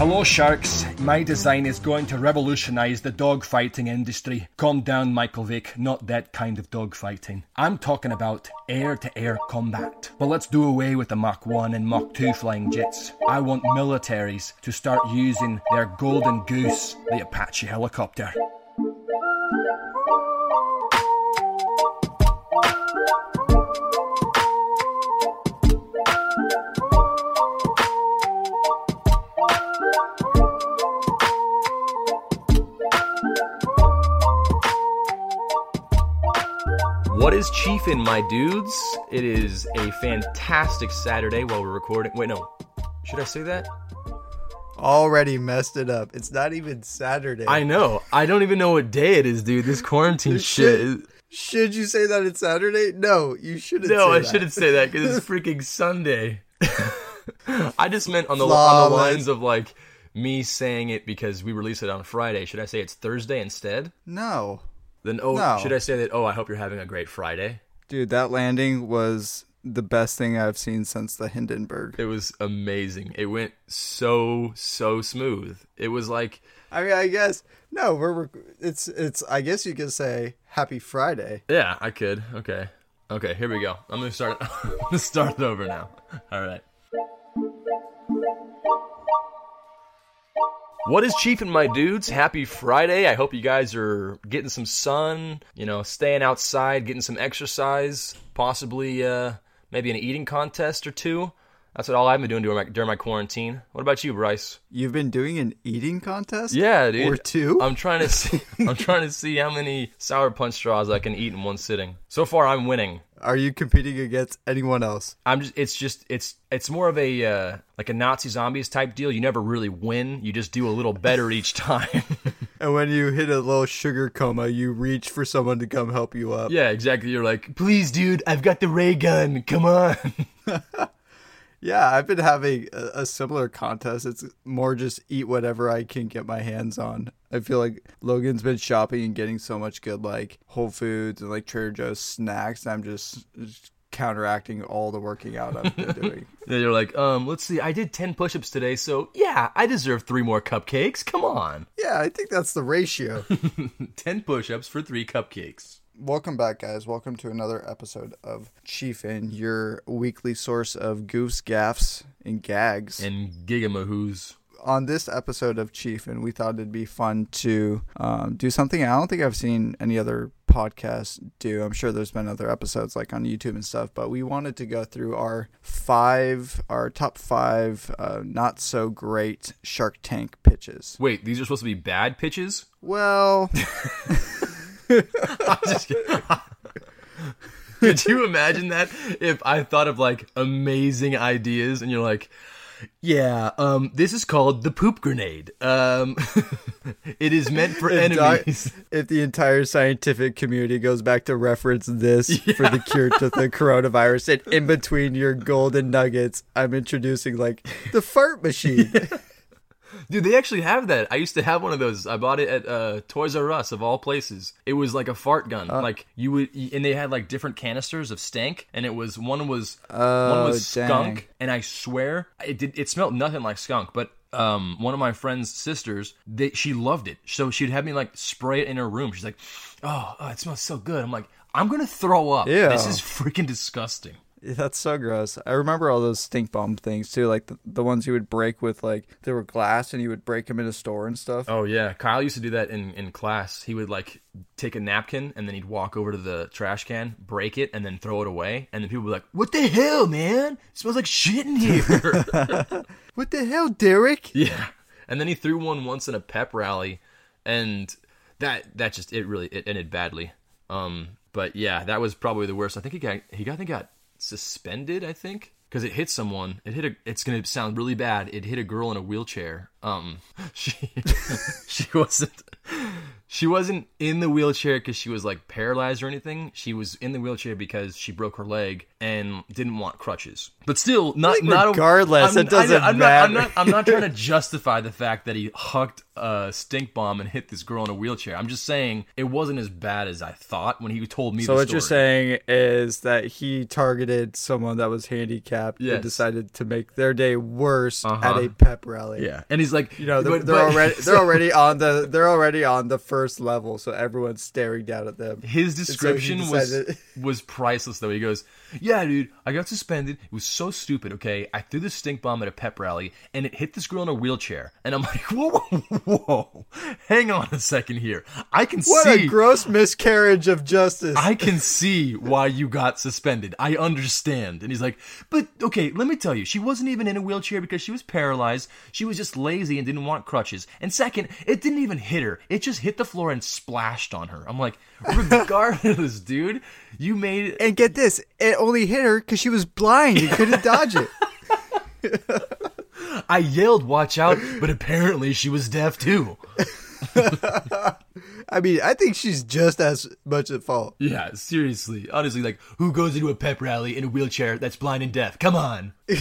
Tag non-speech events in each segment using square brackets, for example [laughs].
Hello, sharks. My design is going to revolutionize the dogfighting industry. Calm down, Michael Vick. Not that kind of dogfighting. I'm talking about air to air combat. But let's do away with the Mach 1 and Mach 2 flying jets. I want militaries to start using their golden goose, the Apache helicopter. What is chiefin', my dudes? It is a fantastic Saturday while we're recording. Wait, no. Should I say that? Already messed it up. It's not even Saturday. I know. I don't even know what day it is, dude. This quarantine shit. should- is- Should you say that it's Saturday? No, you shouldn't. No, I that. shouldn't say that because it's [laughs] freaking Sunday. [laughs] I just meant on the on the lines of like me saying it because we release it on Friday. Should I say it's Thursday instead? No, Then oh, No. should I say that? Oh, I hope you're having a great Friday. dude, that landing was the best thing I've seen since the Hindenburg. It was amazing. It went so so smooth. It was like I mean, I guess no, we're it's it's. I guess you could say Happy Friday. Yeah, I could. Okay. Okay, here we go. I'm gonna start [laughs] I'm gonna start it over now. Alright. What is Chief and my dudes? Happy Friday. I hope you guys are getting some sun, you know, staying outside, getting some exercise, possibly uh maybe an eating contest or two. That's what all I've been doing during my, during my quarantine. What about you, Bryce? You've been doing an eating contest. Yeah, dude. or two. I'm trying to [laughs] see. I'm trying to see how many sour punch straws I can eat in one sitting. So far, I'm winning. Are you competing against anyone else? I'm just. It's just. It's. It's more of a uh, like a Nazi zombies type deal. You never really win. You just do a little better [laughs] each time. And when you hit a little sugar coma, you reach for someone to come help you up. yeah, exactly. You're like, please, dude, I've got the ray gun. Come on. [laughs] Yeah, I've been having a, a similar contest. It's more just eat whatever I can get my hands on. I feel like Logan's been shopping and getting so much good like Whole Foods and like Trader Joe's snacks. And I'm just, just counteracting all the working out I've been [laughs] doing. then you're like, um, let's see. I did ten push-ups today, so yeah, I deserve three more cupcakes. Come on, Yeah, I think that's the ratio. [laughs] ten push-ups for three cupcakes. Welcome back, guys. Welcome to another episode of Chief In, your weekly source of goofs, gaffs, and gags. And gigamahoos. on this episode of Chief, and we thought it'd be fun to um, do something I don't think I've seen any other podcast do. I'm sure there's been other episodes like on YouTube and stuff, but we wanted to go through our five, our top five uh, not so great Shark Tank pitches. Wait, these are supposed to be bad pitches? Well, [laughs] [laughs] just kidding. [laughs] Could you imagine that if I thought of like amazing ideas and you're like, yeah, um, this is called the poop grenade. Um, [laughs] it is meant for if, enemies. [laughs] if the entire scientific community goes back to reference this for the cure to the coronavirus, and in between your golden nuggets, I'm introducing like the fart machine. Dude, they actually have that. I used to have one of those. I bought it at uh, Toys R Us of all places. It was like a fart gun. like you would, and they had like different canisters of stank, and it was one was one Oh, was dang. skunk, and I swear it did. It smelled nothing like skunk, but. Um, one of my friend's sisters, they, she loved it. So she'd have me like spray it in her room. She's like, "Oh, oh, it smells so good." I'm like, "I'm gonna throw up. Ew. This is freaking disgusting." That's so gross. I remember all those stink bomb things too, like the, the ones you would break with like they were glass and you would break them in a store and stuff. Oh yeah, Kyle used to do that in in class. He would like take a napkin and then he'd walk over to the trash can, break it, and then throw it away. And then people would be like, "What the hell, man? It smells like shit in here." [laughs] [laughs] What the hell, Derek? yeah. And then he threw one once in a pep rally, and that that just it really it ended badly. Um, but yeah, that was probably the worst. I think he got he got I think got suspended. I think. Because it hit someone, it hit a. It's gonna sound really bad. It hit a girl in a wheelchair. Um, [laughs] she, [laughs] she wasn't, She wasn't in the wheelchair because she was like paralyzed or anything. She was in the wheelchair because she broke her leg and didn't want crutches. But still, not not regardless, I'm- it doesn't I, am Not, I'm matter. not. I'm not trying to [laughs] justify the fact that he hucked a stink bomb and hit this girl in a wheelchair. I'm just saying it wasn't as bad as I thought when he told me. So what you're saying is that he targeted someone that was handicapped Yes. and decided to make their day worse Uh-huh. at a pep rally. Yeah, and he's like, You know, they're, but- they're but- already [laughs] they're already on the they're already on the first level, so everyone's staring down at them. His so description was [laughs] was priceless though. He goes, "Yeah, dude, I got suspended. It was so stupid. Okay, I threw the stink bomb at a pep rally, and it hit this girl in a wheelchair. And I'm [laughs] like, whoa, whoa, whoa, hang on a second here. I can What see, What a gross miscarriage of justice. I can see why you got suspended. I understand." And he's like, "But okay, let me tell you, she wasn't even in a wheelchair because she was paralyzed. She was just lazy and didn't want crutches. And second, it didn't even hit her. It just hit the floor and splashed on her. I'm like, [laughs] regardless, dude, you made and get this, it only hit her because she was blind and couldn't dodge it. [laughs] I yelled, "Watch out!" But apparently, she was deaf too. [laughs] I mean, I think she's just as much at fault. Yeah, seriously, honestly, like, who goes into a pep rally in a wheelchair that's blind and deaf? Come on. [laughs]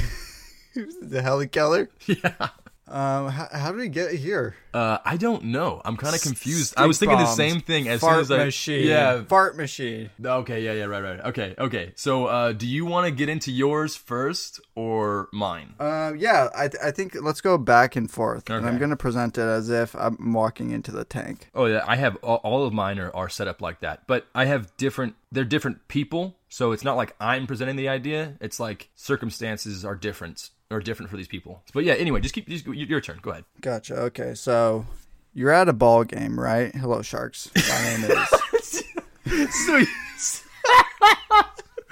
The Helen Keller. Yeah. Um, how, how did we get here? Uh, I don't know. I'm kind of confused. I was Stink thinking the same thing as fart soon as I. machine. Yeah. fart machine. Okay. Yeah. Yeah. Right. Right. Okay. Okay. So, uh, do you want to get into yours first or mine? Um, yeah, I, th- I think let's go back and forth, and I'm gonna present it as if I'm walking into the tank. Oh yeah, I have all, all of mine are, are set up like that, but I have different. They're different people, so it's not like I'm presenting the idea. It's like circumstances are different or different for these people. But yeah, anyway, just keep just, your your turn. Go ahead. Gotcha. Okay, so you're at a ball game, right? Hello, sharks. My name is. [laughs] So.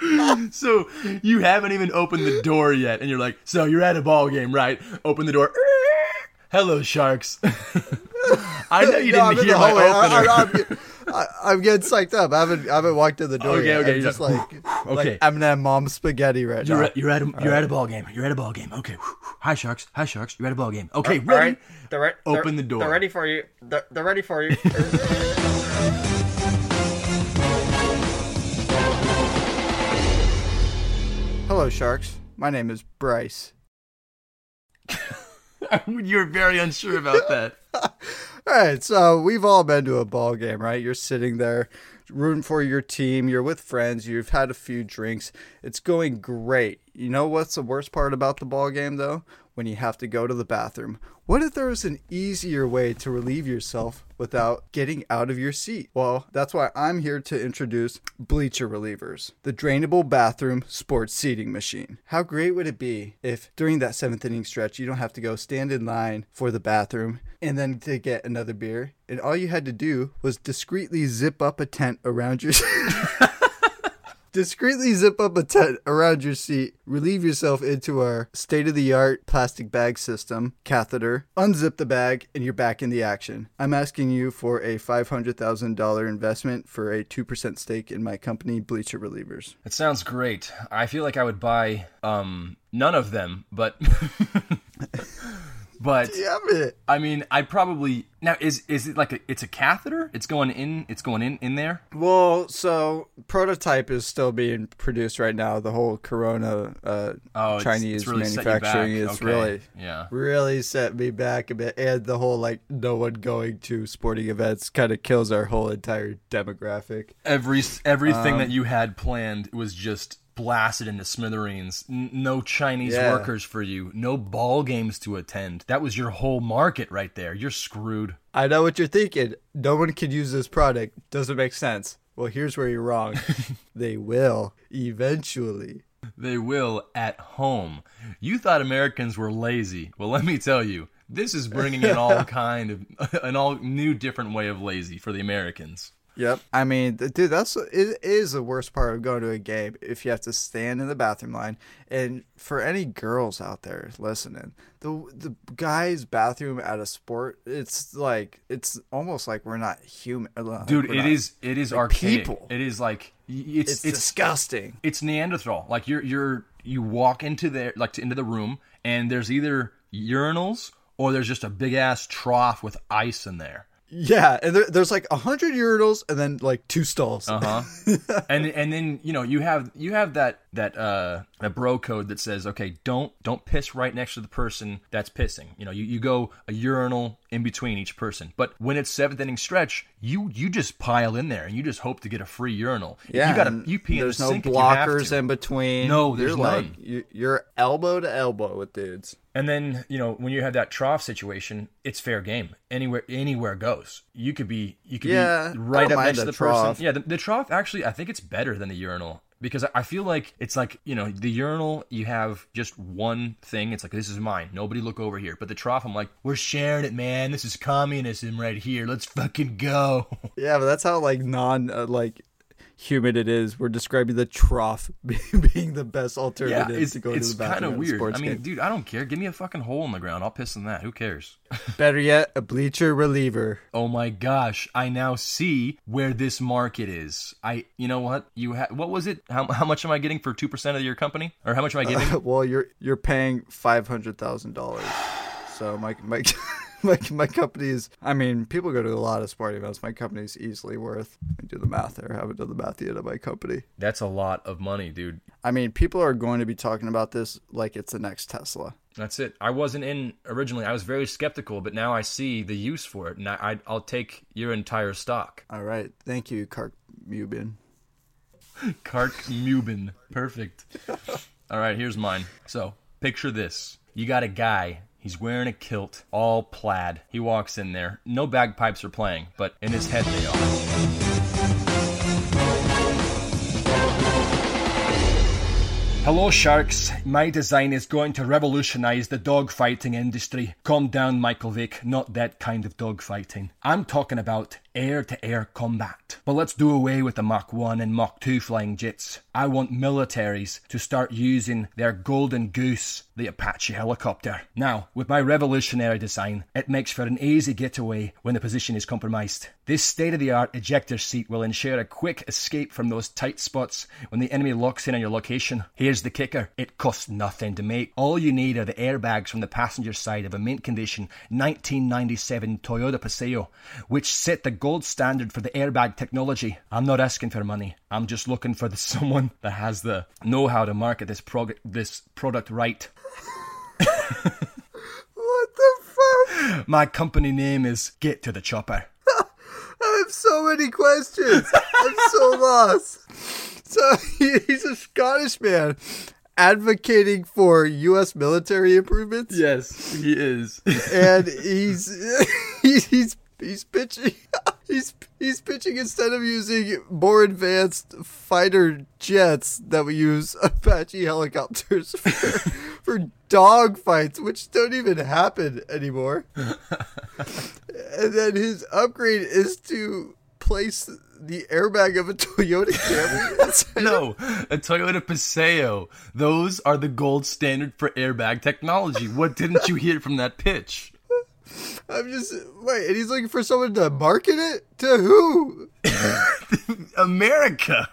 [laughs] so you haven't even opened the door yet, and you're like, so you're at a ball game, right? Open the door. [laughs] Hello, sharks. [laughs] I know you No, I'm didn't in hear the my hallway. opener. I, am I'm getting psyched up. I haven't I haven't walked in the door Okay, yet. okay, I'm just like, like okay. like Eminem mom spaghetti right You're now. at, you're at a you're at a ball game. You're at a ball game. Okay. [sighs] Hi sharks. Hi sharks. You're at a ball game. Okay. Ready? They're re- Open they're- the door. They're ready for you. They're, they're ready for you. [laughs] Hello, sharks. My name is Bryce. [laughs] You're very unsure about that. All right, so we've all been to a ball game, right? You're sitting there rooting for your team, you're with friends, you've had a few drinks. It's going great. You know what's the worst part about the ball game though? When you have to go to the bathroom. What if there was an easier way to relieve yourself without getting out of your seat? Well, that's why I'm here to introduce Bleacher Relievers, the drainable bathroom sports seating machine. How great would it be if during that seventh inning stretch you don't have to go stand in line for the bathroom and then to get another beer, and all you had to do was discreetly zip up a tent around your [laughs] [laughs] discreetly zip up a tent around your seat, relieve yourself into our state of the art plastic bag system, catheter, unzip the bag, and you're back in the action. I'm asking you for a $500,000 investment for a 2% stake in my company, Bleacher Relievers. It sounds great. I feel like I would buy um none of them, but [laughs] [laughs] but Damn it. I mean, I probably now is is it like a it's a catheter? It's going in. It's going in in there. Well, so prototype is still being produced right now. The whole Corona uh, Oh, Chinese it's really manufacturing is Okay. really yeah. really set me back a bit and the whole like no one going to sporting events kind of kills our whole entire demographic Every everything Um, that you had planned was just blasted into smithereens. N- no Chinese Yeah. workers for you. No ball games to attend. That was your whole market right there. You're screwed. i know what you're thinking no one could use this product doesn't make sense well here's where you're wrong [laughs] they will eventually They will at home. You thought Americans were lazy. Well, let me tell you, this is bringing in all [laughs] kind of an all new different way of lazy for the Americans. Yep. I mean, dude, that's it is the worst part of going to a game if you have to stand in the bathroom line. And for any girls out there listening, the the guy's bathroom at a sport, it's like it's almost like we're not human. uh, Dude, it not- is it is like archaic. people. It is like it's It's, it's disgusting. it's Neanderthal. Like you're you're you walk into there like to, into the room and there's either urinals or there's just a big ass trough with ice in there. Yeah, and there, there's like a hundred urinals and then like two stalls. Uh huh. [laughs] and and then you know you have you have that that uh that bro code that says okay don't don't piss right next to the person that's pissing. You know you, you go a urinal in between each person. But when it's seventh inning stretch, you you just pile in there and you just hope to get a free urinal. Yeah, you gotta you pee in There's the no sink you have blockers in between. No, there's you're like none. you- you're elbow to elbow with dudes. And then you know when you have that trough situation, it's fair game. Anywhere anywhere goes. You could be you could Yeah, be right up next to the the trough. person. Yeah, the, the trough actually I think it's better than the urinal because I- feel like it's like you know the urinal you have just one thing. It's like this is mine. Nobody look over here. But the trough, I'm like we're sharing it, man. This is communism right here. Let's fucking go. [laughs] Yeah, but that's how like non uh, like humid it is. We're describing the trough [laughs] being the best yeah, alternative it's to go it's to the kind bathroom of at a weird. I mean, game. dude, I don't care. Give me a fucking hole in the ground. I'll piss in that. Who cares? [laughs] Better yet, a bleacher reliever. Oh my gosh, I now see where this market is. I you know what? You ha- what was it? How how much am I getting for 2% of your company? Or how much am I uh, giving? [laughs] well, you're you're paying five hundred thousand dollars. So Mike, my [laughs] my my company is. I mean, people go to a lot of sporting events. My company is easily worth. Let me do the math there. I haven't done the math yet of my company. That's a lot of money, dude. I mean, people are going to be talking about this like it's the next Tesla. That's it. I wasn't in originally. I was very skeptical, but now I see the use for it, and I, I I'll take your entire stock. All right, thank you, Kark Mubin. [laughs] Kark Mubin. Perfect. [laughs] All right, here's mine. So, picture this. You got a guy. He's wearing a kilt, all plaid. He walks in there. No bagpipes are playing, but in his head they are. Hello, sharks. My design is going to revolutionize the dogfighting industry. Calm down, Michael Vick. Not that kind of dogfighting. I'm talking about air to air combat. But let's do away with the Mach 1 and Mach 2 flying jets. I want militaries to start using their golden goose, the Apache helicopter. Now, with my revolutionary design, it makes for an easy getaway when the position is compromised. This state of the art ejector seat will ensure a quick escape from those tight spots when the enemy locks in on your location. Here's the kicker it costs nothing to make. All you need are the airbags from the passenger side of a mint condition 1997 Toyota Paseo, which set the gold standard for the airbag technology. I'm not asking for money. I'm just looking for the [laughs] someone that has the know-how to market this prog- this product right. What the fuck? My company name is Get to the Chopper. [laughs] I have so many questions. I'm so [laughs] lost. So he's a Scottish man advocating for U.S. military improvements. Yes, he is. and he's he's he's pitching [laughs] he's he's pitching instead of using more advanced fighter jets that we use [laughs] Apache helicopters for, [laughs] for dog fights, which don't even happen anymore. and then his upgrade is to place the airbag of a Toyota Camry no, a Toyota Paseo. Those are the gold standard for airbag technology. What didn't you hear from that pitch? I'm just wait, and he's looking for someone to market it to who? [laughs] America.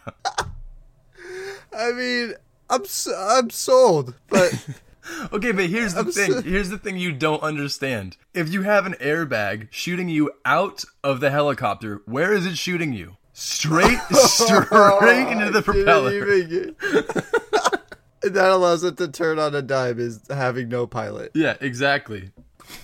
I mean, I'm I'm sold, but [laughs] Okay, but here's the I'm thing. so- Here's the thing you don't understand. If you have an airbag shooting you out of the helicopter, where is it shooting you? Straight, [laughs] oh, straight into the propeller. even get- And that allows it to turn on a dime is having no pilot. Yeah, exactly.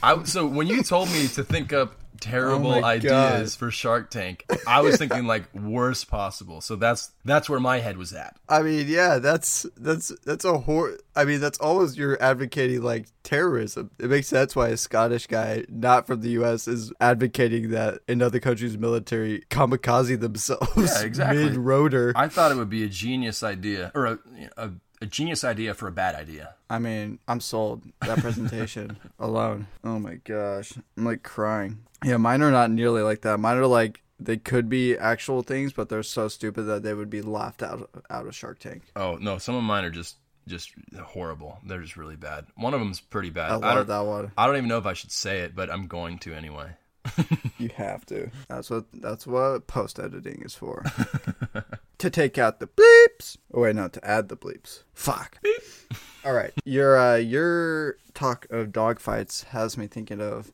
I so when you told me to think up terrible Oh ideas God. for Shark Tank, I was thinking like worst possible. So that's that's where my head was at. I mean, yeah, that's that's that's a hor. I mean, that's always you're advocating like terrorism. It makes sense why a Scottish guy, not from the U.S., is advocating that another country's military kamikaze themselves. Yeah, exactly. [laughs] Mid rotor. I thought it would be a genius idea or a, a a genius idea for a bad idea. I mean, I'm sold. That presentation [laughs] alone. Oh my gosh. I'm like crying. Yeah, mine are not nearly like that. Mine are like they could be actual things, but they're so stupid that they would be laughed out out of Shark Tank. Oh no, some of mine are just just horrible. They're just really bad. One of them's pretty bad. I I love don't, that one. I don't even know if I should say it, but I'm going to anyway. [laughs] You have to. That's what that's what post editing is for. [laughs] to take out the bleeps. Oh wait, no, to add the bleeps. Fuck. [laughs] All right. Your uh your talk of dogfights has me thinking of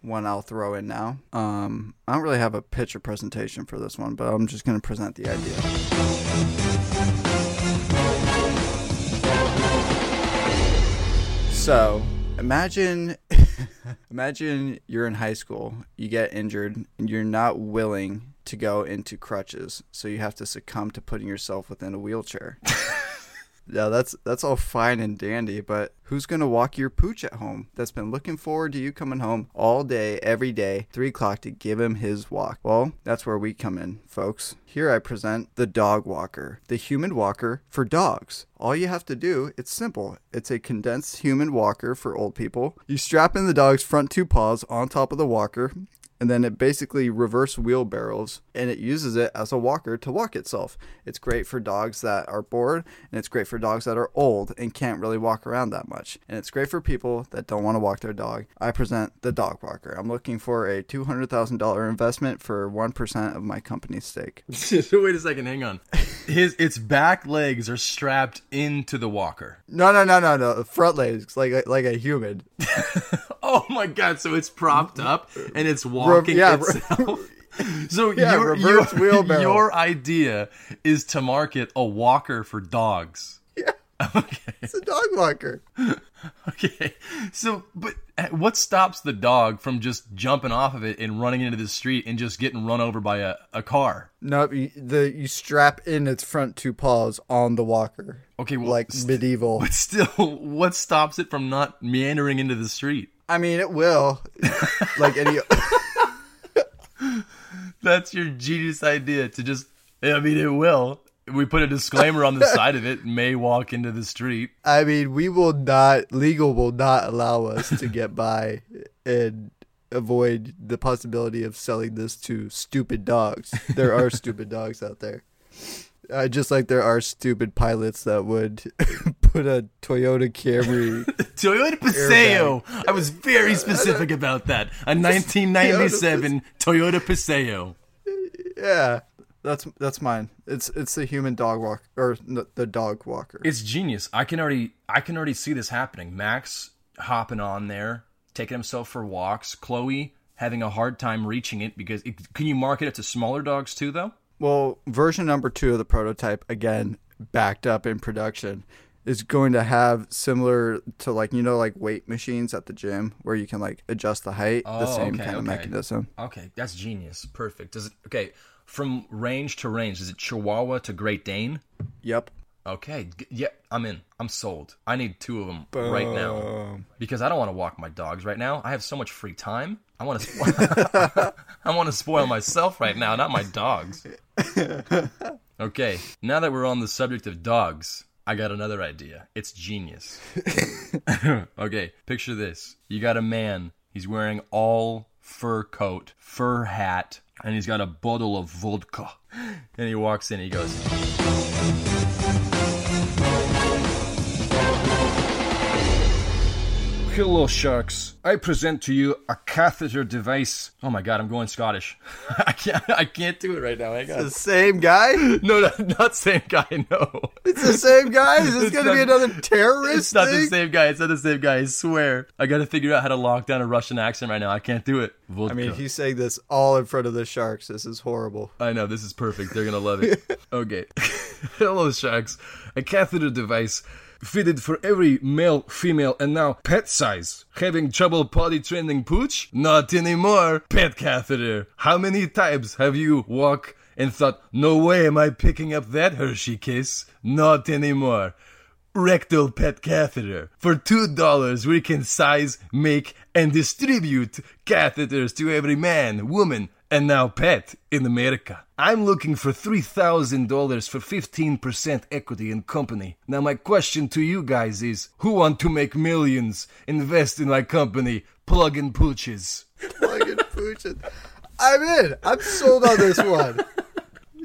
one I'll throw in now. Um, I don't really have a picture presentation for this one, but I'm just going to present the idea. So, imagine [laughs] imagine you're in high school, you get injured, and you're not willing to go into crutches, so you have to succumb to putting yourself within a wheelchair. [laughs] Yeah, that's that's all fine and dandy, but who's gonna walk your pooch at home? That's been looking forward to you coming home all day, every day, three o'clock to give him his walk. Well, that's where we come in, folks. Here I present the dog walker, the human walker for dogs. All you have to do, it's simple. It's a condensed human walker for old people. You strap in the dog's front two paws on top of the walker, and then it basically reverse wheelbarrows and it uses it as a walker to walk itself. It's great for dogs that are bored and it's great for dogs that are old and can't really walk around that much. And it's great for people that don't want to walk their dog. I present the dog walker. I'm looking for a $200,000 investment for 1% of my company's stake. [laughs] Wait a second, hang on. His its back legs are strapped into the walker. No, no, no, no, no. Front legs like like a human. [laughs] Oh my god! So it's propped up and it's walking yeah, itself. [laughs] So Yeah, your, reverse your, wheelbarrow. your idea is to market a walker for dogs. Yeah. [laughs] Okay. It's a dog walker. Okay. So, but what stops the dog from just jumping off of it and running into the street and just getting run over by a, a car? No, you, the you strap in its front two paws on the walker. Okay, well, like st- medieval. But still, [laughs] what stops it from not meandering into the street? I mean, it will. like any. [laughs] [laughs] That's your genius idea to just. I mean, it will. We put a disclaimer on the [laughs] side of it. May walk into the street. I mean, we will not. Legal will not allow us to get by and avoid the possibility of selling this to stupid dogs. There are [laughs] stupid dogs out there. Uh, just like there are stupid pilots that would [laughs] put a Toyota Camry. Toyota Paseo. I was very specific about that. A 1997 Toyota Paseo. yeah, that's that's mine. It's it's the human dog walk or the dog walker. It's genius. I can already I can already see this happening. Max hopping on there, taking himself for walks. Chloe having a hard time reaching it because it, can you market it to smaller dogs too though? Well, version number two of the prototype, again, backed up in production, is going to have similar to like, you know, like weight machines at the gym where you can like adjust the height, the Oh, same okay, kind of okay. mechanism. Okay, that's genius. Perfect. Does it okay, from range to range, is it Chihuahua to Great Dane? Yep. Okay, yeah, I'm in. I'm sold. I need two of them right now because I don't want to walk my dogs right now. I have so much free time. I want to. Spo- [laughs] I want to spoil myself right now, not my dogs. [laughs] Okay, now that we're on the subject of dogs, I got another idea. It's genius. [laughs] okay, picture this: you got a man. He's wearing all fur coat, fur hat, and he's got a bottle of vodka. [gasps] And he walks in. He goes. Hello, sharks. I present to you a catheter device. Oh my god, I'm going Scottish. [laughs] I can't. I can't do it right now. Hang The same guy? [laughs] No, no, not same guy. No, It's the same guy? Is this It's going to be another terrorist it's not the same guy. It's not the same guy. I swear. I got to figure out how to lock down a Russian accent right now. I can't do it. I mean, he's saying this all in front of the sharks. This is horrible. I know this is perfect. They're gonna love it. [laughs] okay. Hello, sharks. A catheter device fitted for every male, female, and now pet size. Having trouble potty training pooch? Not anymore. Pet catheter. How many times have you walked and thought, no way am I picking up that Hershey kiss? Not anymore. Rectal pet catheter. For two dollars, we can size, make, and distribute catheters to every man, woman, and now pet in America. I'm looking for $3,000 for 15% equity in company. Now my question to you guys is, who want to make millions, invest in my company, plug in pooches? Fucking Putin. I'm in. I'm sold on this one.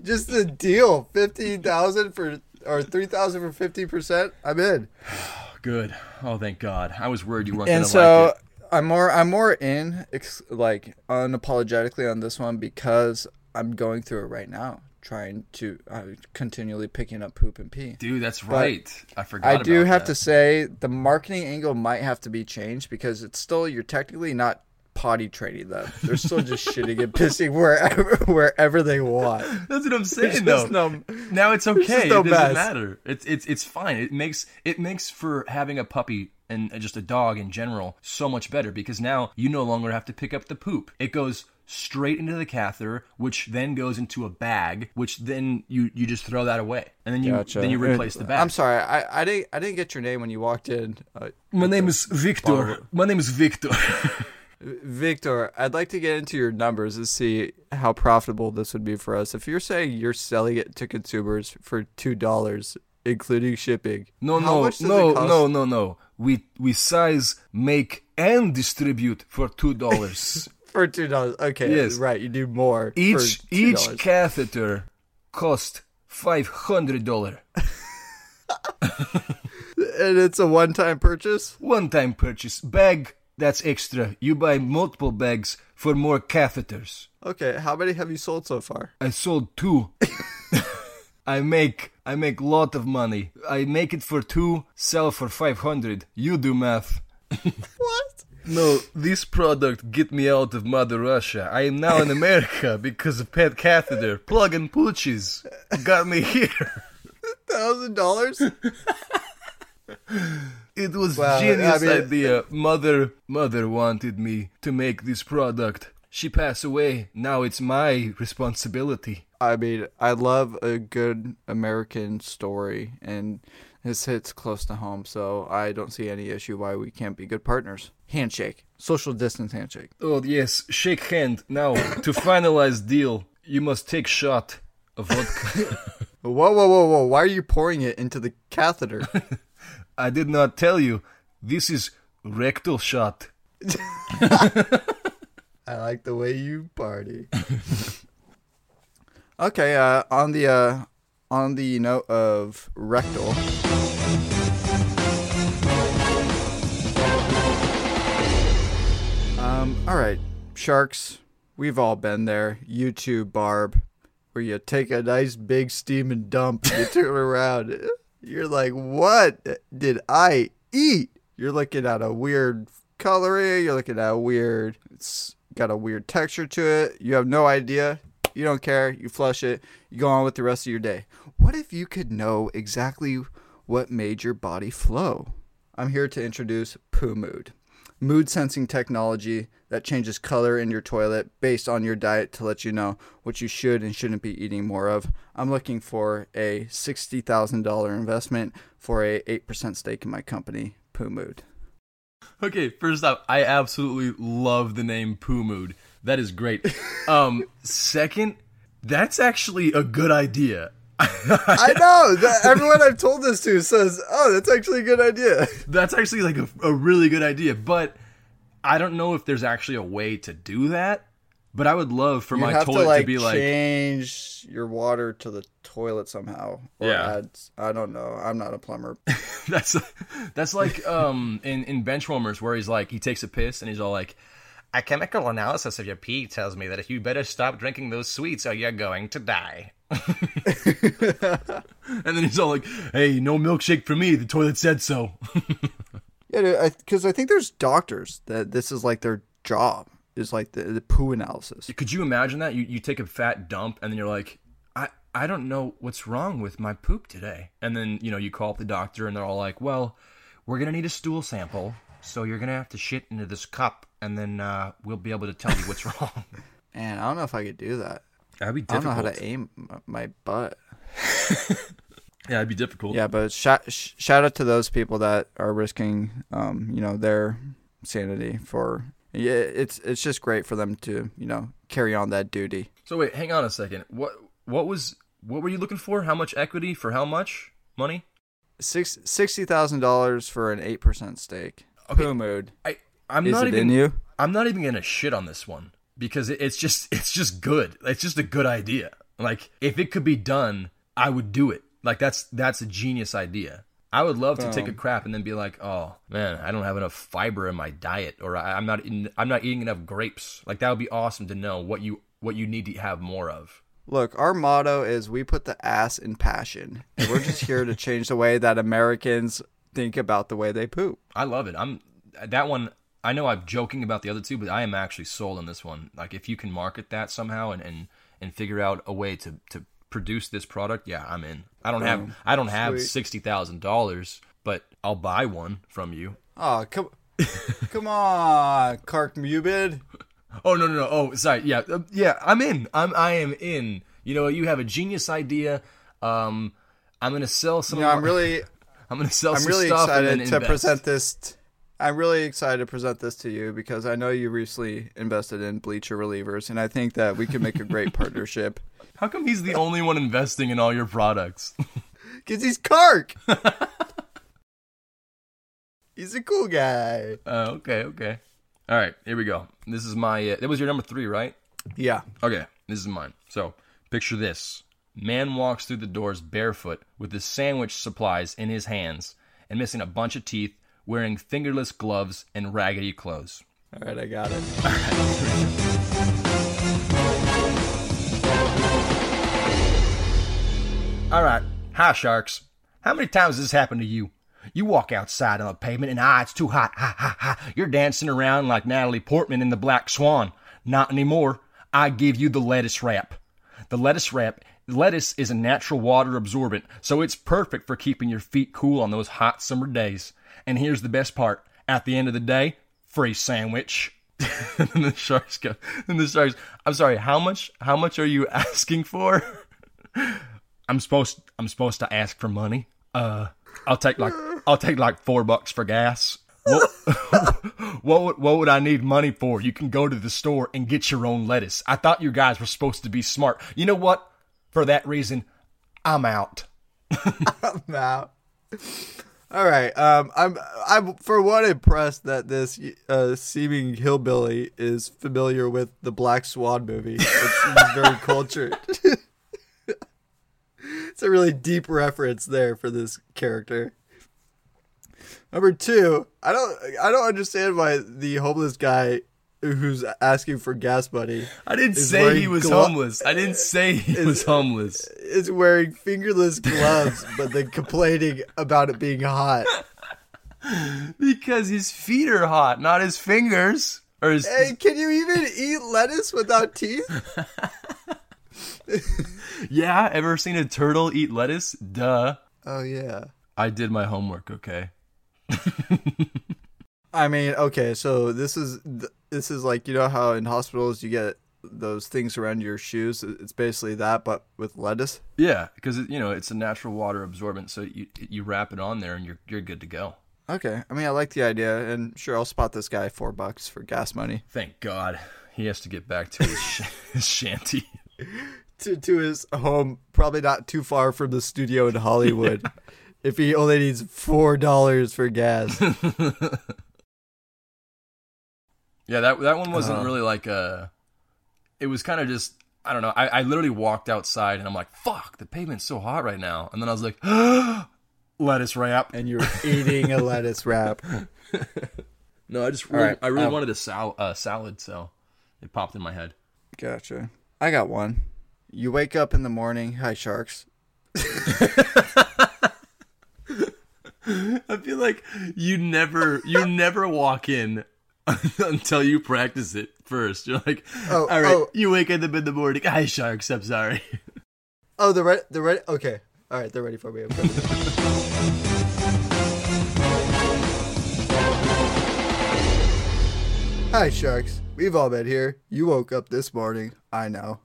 Just the deal. 15000 for or 3000 for 15%. I'm in. [sighs] Good. Oh, thank God. I was worried you weren't and gonna so like it. I'm more I'm more in ex- like unapologetically on this one because I'm going through it right now, trying to uh, continually picking up poop and pee. Dude, that's right. I forgot. I do have that. to say the marketing angle might have to be changed because it's still you're technically not potty training them. They're still just [laughs] shitting and pissing wherever wherever they want. [laughs] That's what I'm saying though. no- now it's okay. no it doesn't mess. matter. It's it's it's fine. It makes it makes for having a puppy and just a dog in general so much better because now you no longer have to pick up the poop. It goes straight into the catheter, which then goes into a bag, which then you you just throw that away, and then you Gotcha. then you replace the bag. I'm sorry, I, I didn't I didn't get your name when you walked in. Uh, My name is Victor. My name is Victor. [laughs] Victor, I'd like to get into your numbers to see how profitable this would be for us. If you're saying you're selling it to consumers for two dollars, including shipping, No, no, no, no, no, no. We we size, make, and distribute for two dollars. [laughs] for two dollars. Okay, Yes. right. You do more. each each $2. catheter cost five hundred dollar. [laughs] [laughs] and it's a one-time purchase. One time purchase bag. That's extra. You buy multiple bags for more catheters. Okay, how many have you sold so far? I sold two. I make I make lot of money. I make it for two, sell for five hundred. You do math. [laughs] What? No, this product get me out of Mother Russia. I am now in America [laughs] because of pet catheter. Plug and pooches got me here. Thousand dollars? [laughs] It was Well, genius I mean- idea. Mother mother wanted me to make this product. She passed away. Now it's my responsibility. I mean, I love a good American story, and this hits close to home, so I don't see any issue why we can't be good partners. Handshake, social distance handshake. Oh yes, shake hand. Now to finalize deal, you must take shot of vodka. [laughs] Whoa, whoa, whoa, whoa! Why are you pouring it into the catheter? [laughs] I did not tell you. This is rectal shot. [laughs] I like the way you party. Okay, uh, on the uh, on the note of rectal. Um, all right, sharks. We've all been there. You too, Barb, where you take a nice big steaming dump you turn [laughs] around. You're like, what did I eat? You're looking at a weird coloring. You're looking at a weird. It's got a weird texture to it. You have no idea. You don't care. You flush it. You go on with the rest of your day. What if you could know exactly what made your body flow? I'm here to introduce Poo Mood, mood sensing technology that changes color in your toilet based on your diet to let you know what you should and shouldn't be eating more of. I'm looking for a $60,000 investment for a 8% stake in my company, Poo Mood. Okay, first off, I absolutely love the name Poo Mood. That is great. Um, second, that's actually a good idea. [laughs] I know that everyone I've told this to says, "Oh, that's actually a good idea." [laughs] That's actually like a, a really good idea, but I don't know if there's actually a way to do that. But I would love for You my toilet to like be like change your water to the toilet somehow. Or Yeah. add, I don't know. I'm not a plumber. [laughs] that's that's like um in in Benchwarmers where he's like he takes a piss and he's all like a chemical analysis of your pee tells me that if you better stop drinking those sweets or you're going to die. [laughs] and then he's all like, "Hey, no milkshake for me. The toilet said so." yeah, because I, think there's doctors that this is like their job is like the, the poo analysis. Could you imagine that? You you take a fat dump and then you're like, I I don't know what's wrong with my poop today. And then you know you call up the doctor and they're all like, well, we're gonna need a stool sample, so you're gonna have to shit into this cup, and then uh, we'll be able to tell you what's [laughs] wrong. And I don't know if I could do that. That'd be I don't know how to aim my butt. [laughs] Yeah, it'd be difficult. Yeah, but shout sh- shout out to those people that are risking, um, you know, their sanity for. Yeah, it's it's just great for them to you know carry on that duty. So wait, hang on a second. What what was what were you looking for? How much equity for how much money? Six sixty thousand dollars for an eight percent stake. Okay. Poo mood. I I'm Is not even you? I'm not even gonna shit on this one because it, it's just [laughs] it's just good. It's just a good idea. Like if it could be done, I would do it. Like that's that's a genius idea. I would love to take a crap and then be like, oh man, I don't have enough fiber in my diet, or I, I'm not in, I'm not eating enough grapes. Like that would be awesome to know what you what you need to have more of. Look, our motto is we put the ass in passion, and we're just here to [laughs] change the way that Americans think about the way they poop. I love it. I'm that one. I know I'm joking about the other two, but I am actually sold on this one. Like if you can market that somehow and and, and figure out a way to to produce this product, yeah, I'm in. I don't have I don't have Sweet. sixty thousand dollars, but I'll buy one from you. Oh, come, come on, Kark Mubid. Oh no no no! Oh sorry, yeah uh, yeah. I'm in. I'm I am in. You know you have a genius idea. Um, I'm gonna sell some. You know, I'm really, [laughs] I'm gonna sell I'm some really excited to invest. present this. T- I'm really excited to present this to you because I know you recently invested in Bleacher Relievers, and I think that we could make a great [laughs] partnership. How come he's the only one investing in all your products? [laughs] Cause he's Kark. [laughs] he's a cool guy. uh, okay okay. All right, here we go. This is my. Uh, that was your number three, right? Yeah. Okay, this is mine. So, picture this. Man walks through the doors barefoot with his sandwich supplies in his hands and missing a bunch of teeth, wearing fingerless gloves and raggedy clothes. All right, I got it. [laughs] All right. Hi, sharks. How many times has this happened to you? You walk outside on the pavement and ah, it's too hot. Ha ha ha. You're dancing around like Natalie Portman in The Black Swan. Not anymore. I give you the lettuce wrap. The lettuce wrap. Lettuce is a natural water absorbent, so it's perfect for keeping your feet cool on those hot summer days. And here's the best part: at the end of the day, free sandwich. [laughs] and the sharks go. And the sharks. I'm sorry. How much? How much are you [laughs] asking for? I'm supposed I'm supposed to ask for money. Uh, I'll take like I'll take like four bucks for gas. What, [laughs] what would what would I need money for? You can go to the store and get your own lettuce. I thought you guys were supposed to be smart. You know what? For that reason, I'm out. [laughs] I'm out. All right. Um, I'm I'm for one impressed that this uh, seeming hillbilly is familiar with the Black Swan movie. It's, he's very [laughs] cultured. [laughs] it's a really deep reference there for this character. Number two, I don't I don't understand why the homeless guy who's asking for gas money I didn't say he was glo- homeless. I didn't say he was homeless. is wearing fingerless gloves, but then complaining about it being hot. [laughs] Because his feet are hot, not his fingers. Or his, Hey, can you even eat lettuce without teeth? [laughs] yeah, ever seen a turtle eat lettuce? Duh. Oh yeah. I did my homework, okay? [laughs] I mean, okay, so this is th- this is like you know how in hospitals you get those things around your shoes. It's basically that, but with lettuce. Yeah, because you know it's a natural water absorbent, so you you wrap it on there and you're you're good to go. Okay, I mean, I like the idea, and sure, I'll spot this guy four bucks for gas money Thank God he has to get back to his, sh- [laughs] his shanty. [laughs] to to his home, probably not too far from the studio in Hollywood. [laughs] If he only needs four dollars for gas, Yeah, that that one wasn't Uh-huh. really like a. It was kind of just I don't know. I, I literally walked outside and I'm like, "Fuck, the pavement's so hot right now," and then I was like, [gasps] "Lettuce wrap." and you're eating a lettuce wrap. [laughs] No, I just really, right, I really um, wanted a sal- uh, salad, so it popped in my head. Gotcha. I got one. You wake up in the morning. Hi, sharks. [laughs] I feel like you never you never walk in [laughs] until you practice it first. You're like, Oh, all right, oh. you wake up in the morning. [laughs] Hi, sharks. I'm sorry. Oh, they're ready. They're ready. Okay. All right, they're ready for me. Hi, sharks. We've all been here. You woke up this morning. I know.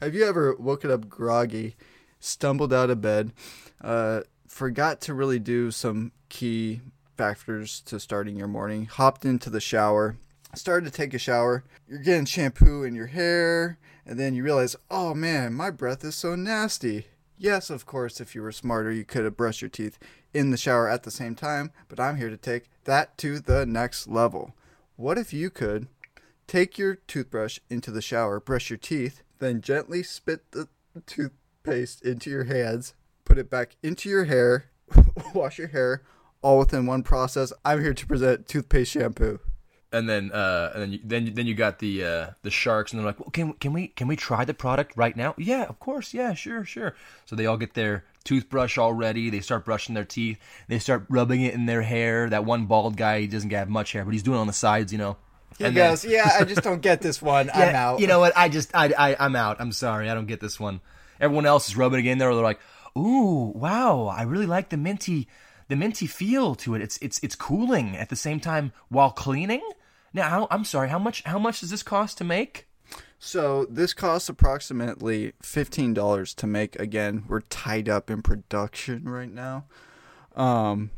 Have you ever woken up groggy, stumbled out of bed, uh, forgot to really do some key factors to starting your morning, hopped into the shower, started to take a shower, you're getting shampoo in your hair, and then you realize, oh man, my breath is so nasty. Yes, of course, if you were smarter, you could have brushed your teeth in the shower at the same time, but I'm here to take that to the next level. What if you could take your toothbrush into the shower, brush your teeth, then gently spit the toothpaste into your hands, put it back into your hair, [laughs] wash your hair, all within one process? I'm here to present toothpaste shampoo. And then, uh, and then, you, then, then you got the uh, the sharks, and they're like, well, "Can can we can we try the product right now?" Yeah, of course. Yeah, sure, sure. So they all get their toothbrush already. They start brushing their teeth. They start rubbing it in their hair. That one bald guy, he doesn't have much hair, but he's doing it on the sides, you know. He And then- goes, "Yeah, I just [laughs] don't get this one. I'm out." You know what? I just I, I I'm out. I'm sorry. I don't get this one. Everyone else is rubbing it in there. They're like, "Ooh, wow! I really like the minty, the minty feel to it. It's it's it's cooling at the same time while cleaning." Now, how, I'm sorry. How much how much does this cost to make? So this costs approximately fifteen dollars to make. Again, we're tied up in production right now. Um,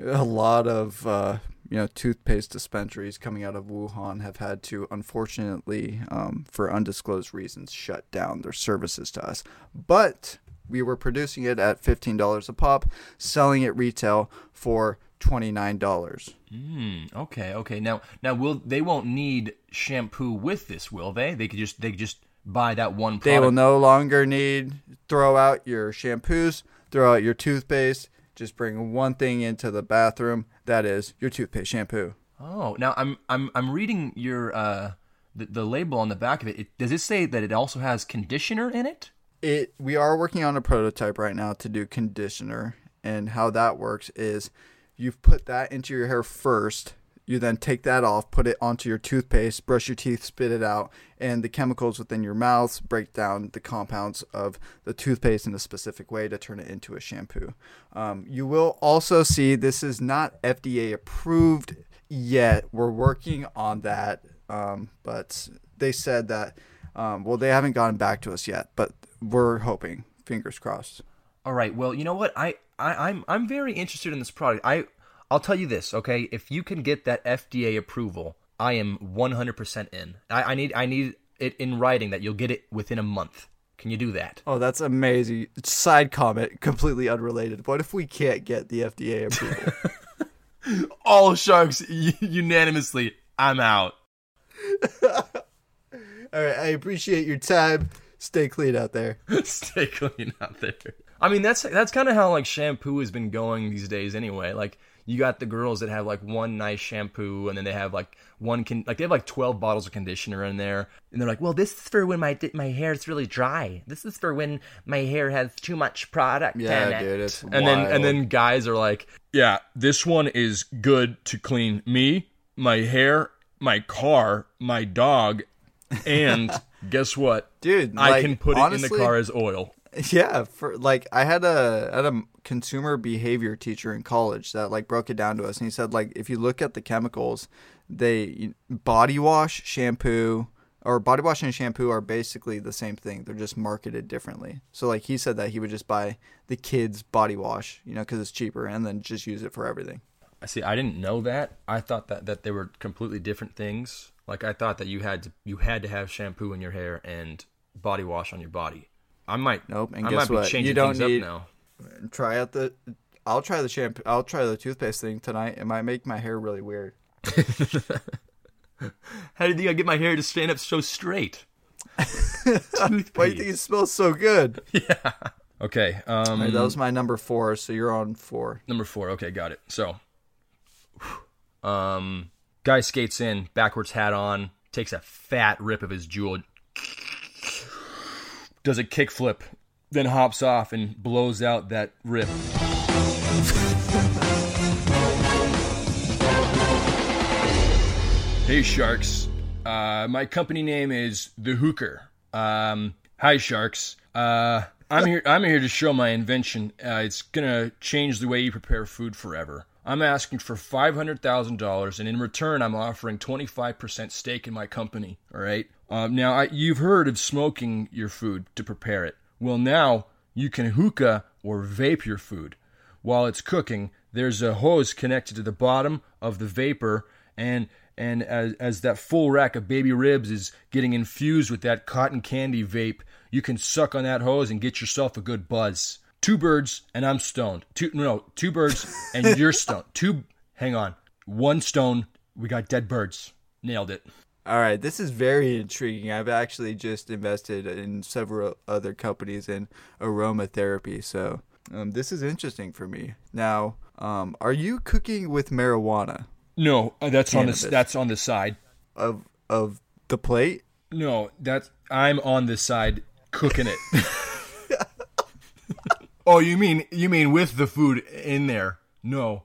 a lot of uh, you know toothpaste dispensaries coming out of Wuhan have had to, unfortunately, um, for undisclosed reasons, shut down their services to us. But we were producing it at fifteen dollars a pop, selling it retail for twenty nine dollars. Hmm. Okay. Okay. Now now will they won't need shampoo with this, will they? They could just they could just buy that one product. They will no longer need throw out your shampoos, throw out your toothpaste. Just bring one thing into the bathroom. That is your toothpaste shampoo. Oh, now I'm I'm I'm reading your uh the, the label on the back of it. it. Does it say that it also has conditioner in it? It we are working on a prototype right now to do conditioner and how that works is you put that into your hair first. You then take that off, put it onto your toothpaste, brush your teeth, spit it out, and the chemicals within your mouth break down the compounds of the toothpaste in a specific way to turn it into a shampoo. Um, you will also see this is not FDA approved yet. We're working on that, um, but they said that. Um, well, they haven't gotten back to us yet, but we're hoping. Fingers crossed. All right. Well, you know what? I, I I'm I'm very interested in this product. I I'll tell you this, okay? If you can get that FDA approval, I am 100% in. I, I need I need it in writing that you'll get it within a month. Can you do that? Oh, that's amazing. Side comment, completely unrelated. What if we can't get the FDA approval? [laughs] All sharks unanimously. I'm out. [laughs] All right, I appreciate your time. Stay clean out there. [laughs] Stay clean out there. I mean, that's that's kind of how like shampoo has been going these days, anyway. Like you got the girls that have like one nice shampoo, and then they have like one can like they have like twelve bottles of conditioner in there, and they're like, well, this is for when my my hair is really dry. This is for when my hair has too much product Yeah, in it. dude, it's and then and then guys are like, Yeah, this one is good to clean me, my hair, my car, my dog, and guess what? Dude, I like, can put it in the car as oil. Yeah, for like I had a I had a consumer behavior teacher in college that like broke it down to us, and he said like if you look at the chemicals, they body wash, shampoo, or body wash and shampoo are basically the same thing. They're just marketed differently. So like he said that he would just buy the kids body wash, you know, because it's cheaper, and then just use it for everything. I see. I didn't know that. I thought that that they were completely different things. Like I thought that you had to you had to have shampoo in your hair and body wash on your body. I might Nope, and I guess what? changing You don't things need- up now. Try out the. I'll try the shampoo. I'll try the toothpaste thing tonight. It might make my hair really weird. [laughs] How did you get my hair to stand up so straight? [laughs] Why do you think it smells so good? [laughs] Yeah. Okay, um, right, that was my number four, so you're on four. Number four. Okay, got it. So, um, guy skates in, backwards hat on, takes a fat rip of his Juul, does a kickflip, then hops off and blows out that rip. hey sharks, uh, my company name is the Hooker. Um, hi sharks. Uh, I'm here. I'm here to show my invention. Uh, it's gonna change the way you prepare food forever. I'm asking for five hundred thousand dollars, and in return, I'm offering twenty five percent stake in my company. All right. Um, now, I, you've heard of smoking your food to prepare it. Well, now you can hookah or vape your food. While it's cooking, there's a hose connected to the bottom of the vapor, and and as, as that full rack of baby ribs is getting infused with that cotton candy vape, you can suck on that hose and get yourself a good buzz. Two birds and I'm stoned. Two no, two birds and [laughs] you're stoned. Two hang on. One stone, we got dead birds. Nailed it. All right, this is very intriguing. I've actually just invested in several other companies in aromatherapy, so um, this is interesting for me. Now, um, are you cooking with marijuana No, uh, that's on the that's on the side. of of the plate? No, that's I'm on the side cooking it. [laughs] Oh, you mean you mean with the food in there? No,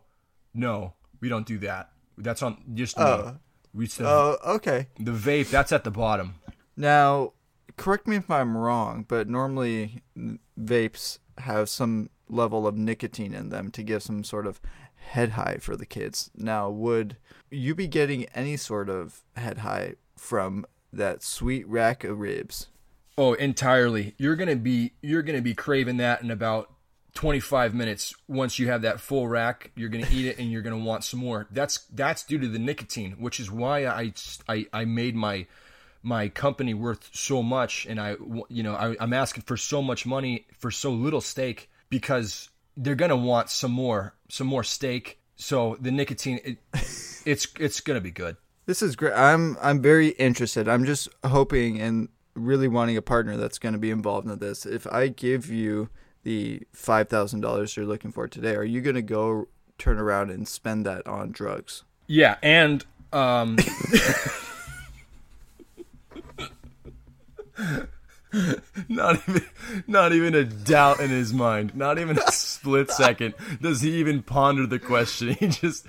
no, we don't do that. That's on just me. Oh. We said Oh, okay. the vape. That's at the bottom. Now, correct me if I'm wrong, but normally vapes have some level of nicotine in them to give some sort of head high for the kids. Now, would you be getting any sort of head high from that sweet rack of ribs? Oh, entirely. You're gonna be you're gonna be craving that in about 25 minutes. Once you have that full rack, you're gonna eat it and you're gonna want some more. That's that's due to the nicotine, which is why I I, I made my my company worth so much, and I you know I, I'm asking for so much money for so little steak because they're gonna want some more some more steak. So the nicotine, it, it's it's gonna be good. This is great. I'm I'm very interested. I'm just hoping and really wanting a partner that's going to be involved in this. If I give you the five thousand dollars you're looking for today, are you going to go turn around and spend that on drugs? Yeah, and um [laughs] not even not even a doubt in his mind. Not even a split second does he even ponder the question. He just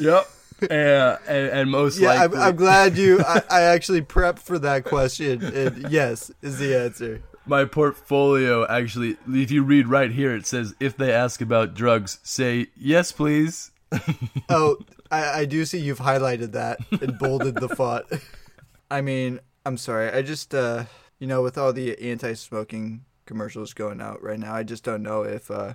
Yep. Uh, and, and most Yeah, I'm, I'm glad you. I, I actually prepped for that question, and yes is the answer. my portfolio actually if you read right here it says if they ask about drugs, say yes please. [laughs] Oh, I, I do see you've highlighted that and bolded the font. I mean, I'm sorry. I just, uh, you know, with all the anti-smoking commercials going out right now, I just don't know if uh,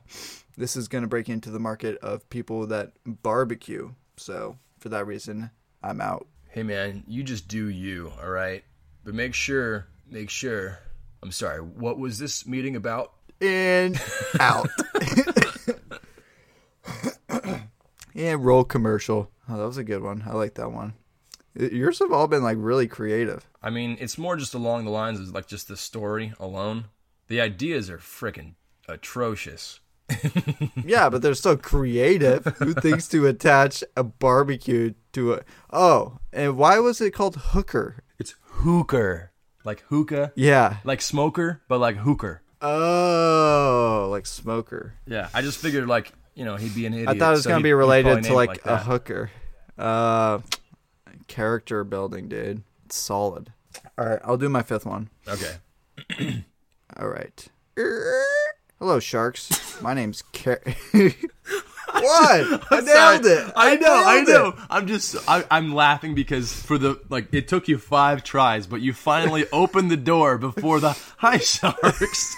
this is going to break into the market of people that barbecue. So for that reason, I'm out. Hey man, you just do you, all right? But make sure, make sure. I'm sorry. What was this meeting about? And out. [laughs] [laughs] and roll commercial. Oh, that was a good one. I like that one. Yours have all been like really creative. I mean, it's more just along the lines of like just the story alone. The ideas are freaking atrocious. [laughs] Yeah, but they're so creative. Who thinks to attach a barbecue to a? Oh, and why was it called hooker? It's hooker, like hookah, Yeah. like smoker, but like hooker. Oh, like smoker. Yeah, I just figured like you know he'd be an idiot. I thought it was so gonna be related to it like, a hooker. Uh, character building, dude. It's solid. All right, I'll do my fifth one. Okay. [clears throat] All right. Hello, sharks. [laughs] My name's Car. [laughs] what? I nailed it. I know, I nailed it. know. I'm just, I, I'm laughing because for the like, it took you five tries, but you finally [laughs] opened the door before the hi sharks.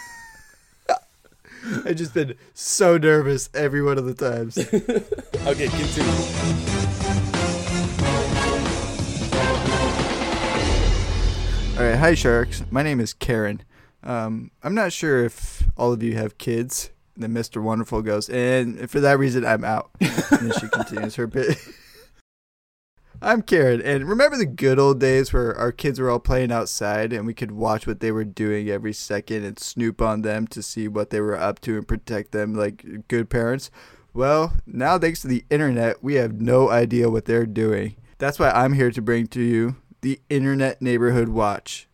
I've just been so nervous every one of the times. okay, continue. All right, hi sharks. My name is Karen. Um, I'm not sure if all of you have kids. Then Mr. Wonderful goes, and for that reason, I'm out. and she continues her bit. [laughs] I'm Karen, and remember the good old days where our kids were all playing outside and we could watch what they were doing every second and snoop on them to see what they were up to and protect them like good parents? Well, now thanks to the internet, we have no idea what they're doing. That's why I'm here to bring to you the Internet Neighborhood Watch,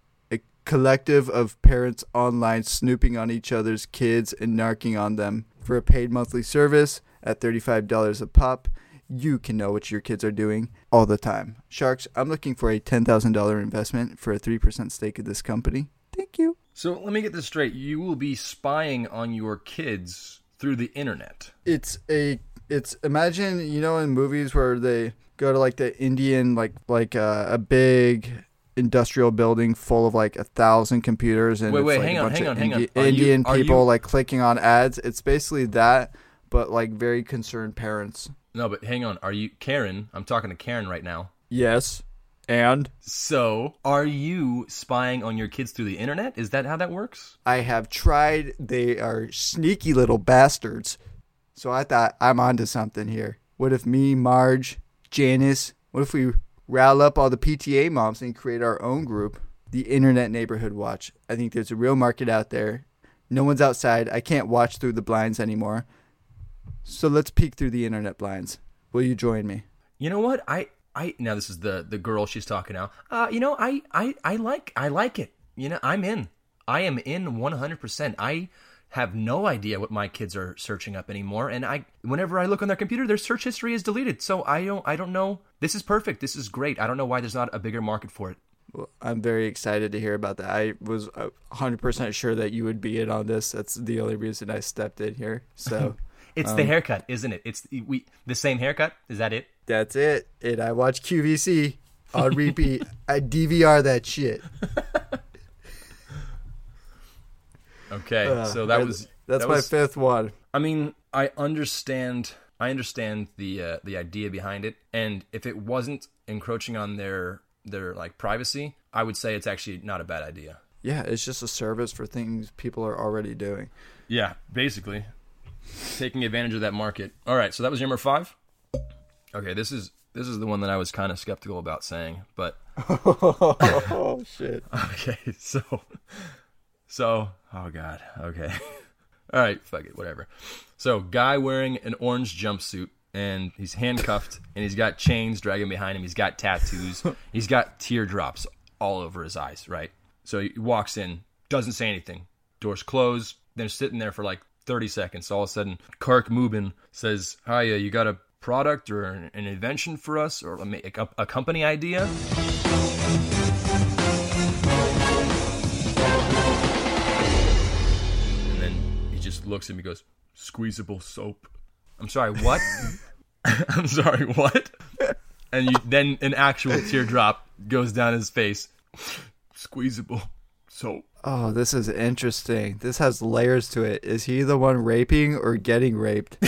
collective of parents online snooping on each other's kids and narking on them. For a paid monthly service at $35 a pop, you can know what your kids are doing all the time. Sharks, I'm looking for a $10,000 investment for a 3% stake of this company. Thank you. So let me get this straight. You will be spying on your kids through the internet. It's a it's imagine, you know in movies where they go to like the Indian like like uh, a big industrial building full of like a thousand computers and Wait, wait, like, hang a on, hang of on, hang on. You- Indian are people you- like clicking on ads. It's basically that, but like very concerned parents. No, but hang on. Are you Karen? I'm talking to Karen right now. Yes, and So, are you spying on your kids through the internet? Is that how that works? I have tried. They are sneaky little bastards. So I thought I'm onto something here. What if me, Marge, Janice, what if we rile up all the PTA moms and create our own group, the Internet Neighborhood Watch? I think there's a real market out there. No one's outside. I can't watch through the blinds anymore. So let's peek through the internet blinds. Will you join me? You know what? I I now this is the the girl she's talking now. Uh, you know, I I I like I like it. You know, I'm in. I am in 100%. I have no idea what my kids are searching up anymore. And I, whenever I look on their computer, their search history is deleted. So I don't, I don't know. This is perfect. This is great. I don't know why there's not a bigger market for it. Well, I'm very excited to hear about that. I was uh, 100% sure that you would be in on this. That's the only reason I stepped in here. So [laughs] It's the haircut, isn't it? It's we the same haircut. Is that it? that's it. And I watch QVC on repeat. I DVR that shit. [laughs] Okay, Uh, so that was that's that my was- fifth one. I mean, I understand. I understand the uh, the idea behind it, and if it wasn't encroaching on their their like privacy, I would say it's actually not a bad idea. Yeah, it's just a service for things people are already doing. Yeah, basically taking advantage of that market. All right, so that was number five. Okay, this is this is the one that I was kind of skeptical about saying, but [laughs] oh shit. [laughs] okay, so so oh god, okay, [laughs] all right, fuck it, whatever. So guy wearing an orange jumpsuit and he's handcuffed [laughs] and he's got chains dragging behind him. He's got tattoos. [laughs] he's got teardrops all over his eyes. Right. So he walks in, doesn't say anything. Doors close. They're sitting there for like 30 seconds. All of a sudden, Kirk Mubin says, "Hi, uh, you got a product or an, an invention for us, or a, a, a company idea?" Just looks at me and goes, squeezable soap. I'm sorry, what? [laughs] I'm sorry, what? And you, then an actual teardrop goes down his face. Squeezable soap. Oh, this is interesting. This has layers to it. Is he the one raping or getting raped? [laughs] [laughs]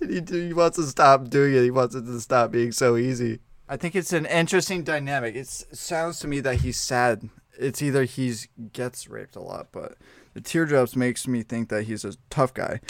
he, he wants to stop doing it. He wants it to stop being so easy. I think it's an interesting dynamic. It's, it sounds to me that he's sad. It's either he's gets raped a lot, but the teardrops makes me think that he's a tough guy.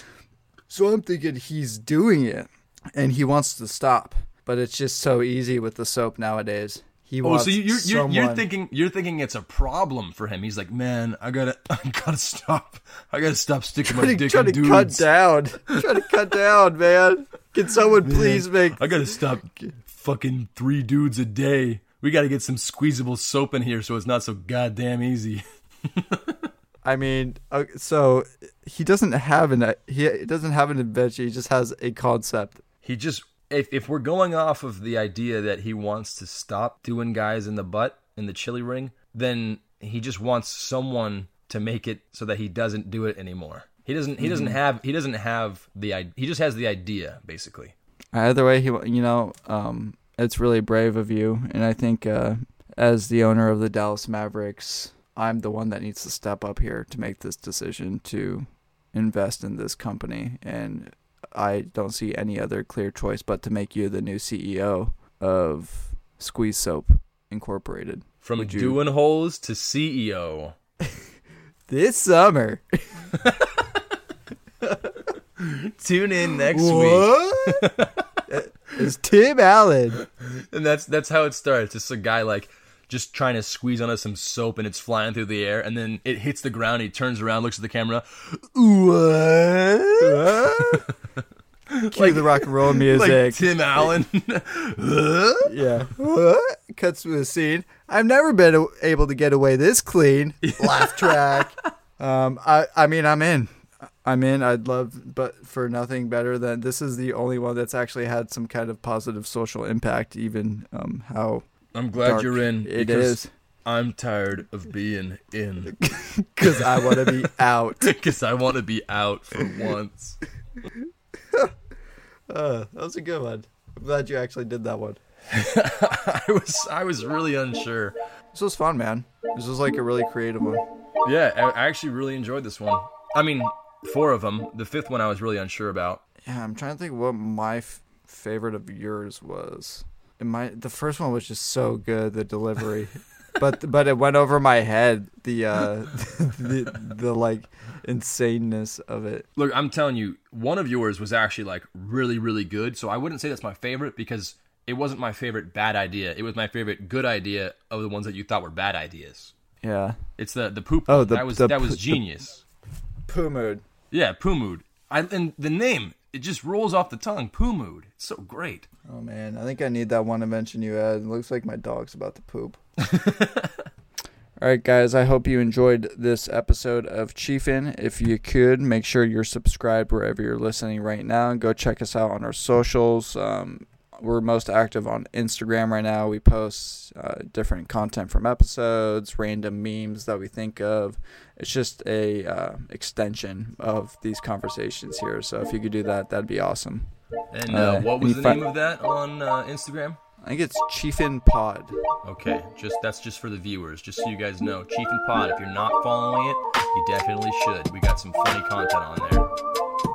So I'm thinking he's doing it and he wants to stop, but it's just so easy with the soap nowadays. He Oh, wants so you're you're, you're thinking you're thinking it's a problem for him. He's like, man, I gotta [laughs] I gotta stop. I gotta stop sticking my to, dick trying in to dudes. cut down. trying to cut down, man. Can someone [laughs] please make? I gotta stop fucking three dudes a day. We gotta get some squeezable soap in here so it's not so goddamn easy. [laughs] I mean, uh, so he doesn't have an he doesn't have an invention. He just has a concept. he just if if we're going off of the idea that he wants to stop doing guys in the butt in the chili ring, then he just wants someone to make it so that he doesn't do it anymore. He doesn't he doesn't have he doesn't have the he just has the idea basically. Either way, he you know, um, it's really brave of you, and I think uh, as the owner of the Dallas Mavericks, I'm the one that needs to step up here to make this decision to invest in this company, and I don't see any other clear choice but to make you the new CEO of Squeeze Soap Incorporated. From Would you- doing holes to CEO. [laughs] This summer. [laughs] Tune in next week. [laughs] It's Tim Allen. [laughs] And that's that's how it starts. It's a guy like just trying to squeeze onto some soap and it's flying through the air and then it hits the ground, he turns around, looks at the camera. What? [laughs] Cue the rock and roll like music. Tim Allen. [laughs] Yeah. What? Cuts to the scene. I've never been able to get away this clean. Laugh track. Um, I, I mean, I'm in. I'm in. I'd love, but for nothing better than this is the only one that's actually had some kind of positive social impact, even um, how I'm glad you're in. It because I'm tired of being in [laughs] because I want to be out. [laughs] because I want to be out for once. [laughs] Uh, that was a good one. I'm glad you actually did that one. I was I was really unsure. This was fun, man. This was like a really creative one. Yeah, I actually really enjoyed this one. I mean, four of them. The fifth one I was really unsure about. Yeah, I'm trying to think what my f- favorite of yours was. And my the first one was just so good, the delivery, [laughs] but but it went over my head. The uh, [laughs] the the like insaneness of it. Look, I'm telling you, one of yours was actually like really, really good. So I wouldn't say that's my favorite because it wasn't my favorite bad idea. It was my favorite good idea of the ones that you thought were bad ideas. Yeah, It's the the poop. Oh, the- that was the that was the- genius. poo mood. Yeah, poo mood. I and the name it just rolls off the tongue. Poo mood. It's so great. Oh man, I think I need that one invention you had. It looks like my dog's about to poop. All [laughs] All right, guys, I hope you enjoyed this episode of Chiefin. If you could, make sure you're subscribed wherever you're listening right now. And go check us out on our socials. Um, we're most active on Instagram right now. We post uh, different content from episodes, random memes that we think of. It's just a uh, extension of these conversations here. So if you could do that, that'd be awesome. And uh, Uh, what was the fi- name of that on uh, Instagram? I think it's Chiefin Pod. Okay, just that's just for the viewers, just so you guys know. Chiefin Pod, if you're not following it, you definitely should. We got some funny content on there.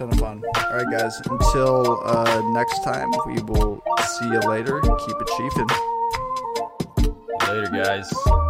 Yeah, ton of fun. All right, guys. Until uh, next time, we will see you later. Keep it chiefin'. Later, guys.